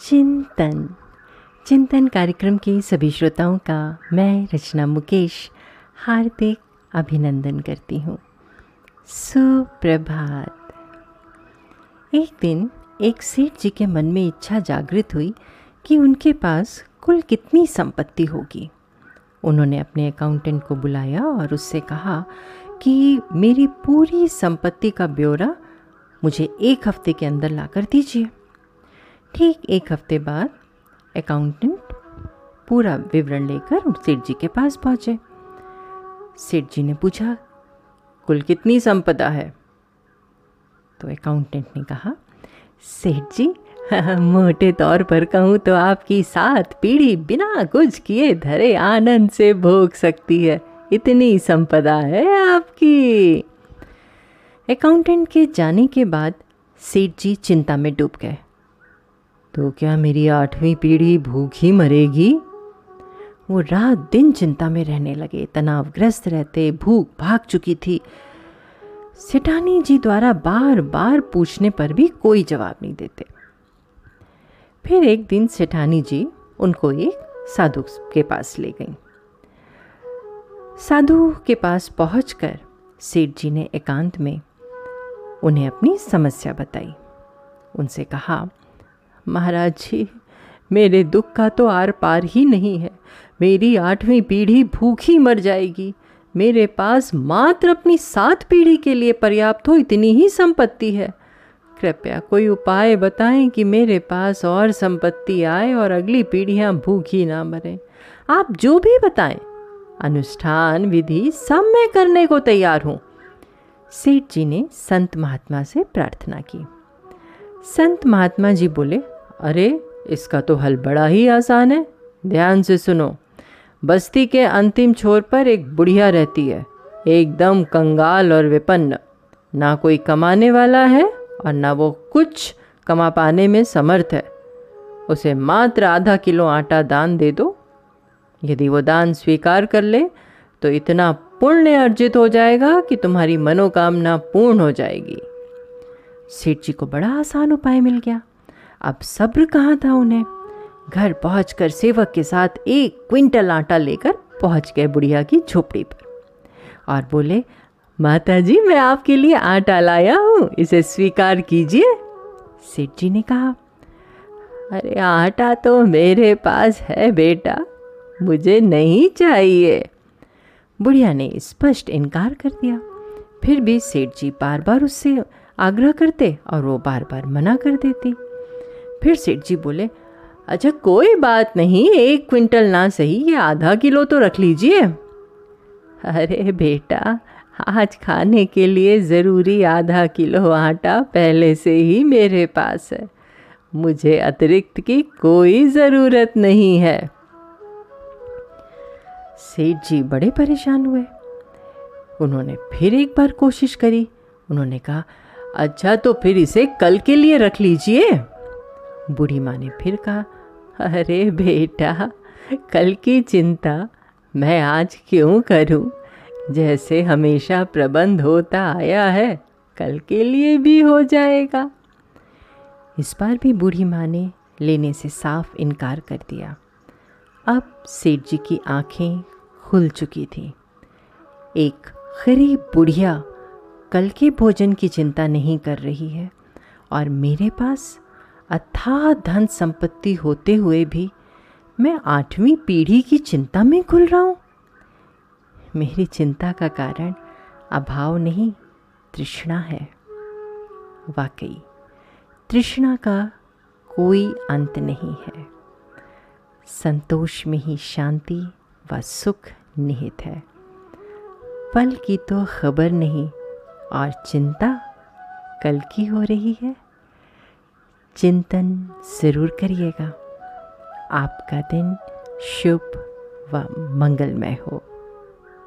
चिंतन। चिंतन कार्यक्रम के सभी श्रोताओं का मैं रचना मुकेश हार्दिक अभिनंदन करती हूँ। सुप्रभात। एक दिन एक सेठ जी के मन में इच्छा जागृत हुई कि उनके पास कुल कितनी संपत्ति होगी। उन्होंने अपने अकाउंटेंट को बुलाया और उससे कहा कि मेरी पूरी संपत्ति का ब्यौरा मुझे एक हफ़्ते के अंदर ला कर दीजिए। ठीक एक हफ़्ते बाद अकाउंटेंट पूरा विवरण लेकर सेठ जी के पास पहुँचे। सेठ जी ने पूछा, कुल कितनी संपदा है? तो अकाउंटेंट ने कहा, सेठ जी, मोटे तौर पर कहूँ तो आपकी सात पीढ़ी बिना कुछ किए धरे आनंद से भोग सकती है। इतनी संपदा है आपकी। अकाउंटेंट के जाने के बाद सेठ जी चिंता में डूब गए। तो क्या मेरी आठवीं पीढ़ी भूखी मरेगी? वो रात दिन चिंता में रहने लगे, तनावग्रस्त रहते, भूख भाग चुकी थी। सिटानी जी द्वारा बार बार पूछने पर भी कोई जवाब नहीं देते। फिर एक दिन सेठानी जी उनको एक साधु के पास ले गई। साधु के पास पहुंचकर सेठ जी ने एकांत में उन्हें अपनी समस्या बताई। उनसे कहा महाराज जी, मेरे दुख का तो आर पार ही नहीं है। मेरी आठवीं पीढ़ी भूखी मर जाएगी। मेरे पास मात्र अपनी सात पीढ़ी के लिए पर्याप्त हो, इतनी ही संपत्ति है। कृपया कोई उपाय बताएँ कि मेरे पास और संपत्ति आए और अगली पीढ़ियाँ भूखी ना मरें। आप जो भी बताएँ। अनुष्ठान विधि सब मैं करने को तैयार हूँ। सेठ जी ने संत महात्मा से प्रार्थना की। संत महात्मा जी बोले अरे, इसका तो हल बड़ा ही आसान है। ध्यान से सुनो। बस्ती के अंतिम छोर पर एक बुढ़िया रहती है। एकदम कंगाल और विपन्न। ना कोई कमाने वाला है और ना वो कुछ कमा पाने में समर्थ है। उसे मात्र आधा किलो आटा दान दे दो। यदि वो दान स्वीकार कर ले तो इतना पुण्य अर्जित हो जाएगा कि तुम्हारी मनोकामना पूर्ण हो जाएगी। सेठ जी को बड़ा आसान उपाय मिल गया। अब सब्र कहाँ था उन्हें? घर पहुंचकर सेवक के साथ एक क्विंटल आटा लेकर पहुँच गए बुढ़िया की झोपड़ी पर। और बोले माता जी मैं आपके लिए आटा लाया हूँ, इसे स्वीकार कीजिए। सेठ जी ने कहा, अरे, आटा तो मेरे पास है बेटा, मुझे नहीं चाहिए। बुढ़िया ने स्पष्ट इनकार कर दिया। फिर भी सेठ जी बार बार उससे आग्रह करते और वो बार बार मना कर देती। फिर सेठ जी बोले अच्छा कोई बात नहीं, एक क्विंटल ना सही, ये आधा किलो तो रख लीजिए। अरे बेटा, आज खाने के लिए ज़रूरी आधा किलो आटा पहले से ही मेरे पास है। मुझे अतिरिक्त की कोई ज़रूरत नहीं है। सेठ जी बड़े परेशान हुए। उन्होंने फिर एक बार कोशिश करी। उन्होंने कहा अच्छा तो फिर इसे कल के लिए रख लीजिए। बूढ़ी माँ ने फिर कहा, अरे बेटा, कल की चिंता मैं आज क्यों करूँ? जैसे हमेशा प्रबंध होता आया है, कल के लिए भी हो जाएगा। इस बार भी बूढ़ी माँ ने लेने से साफ़ इनकार कर दिया। अब सेठ जी की आँखें खुल चुकी थी। एक गरीब बुढ़िया कल के भोजन की चिंता नहीं कर रही है और मेरे पास अथाह धन संपत्ति होते हुए भी मैं आठवीं पीढ़ी की चिंता में खुल रहा हूँ। मेरी चिंता का कारण अभाव नहीं, तृष्णा है। वाकई, तृष्णा का कोई अंत नहीं है। संतोष में ही शांति व सुख निहित है। पल की तो खबर नहीं, और चिंता कल की हो रही है। चिंतन ज़रूर करिएगा। आपका दिन शुभ व मंगलमय हो।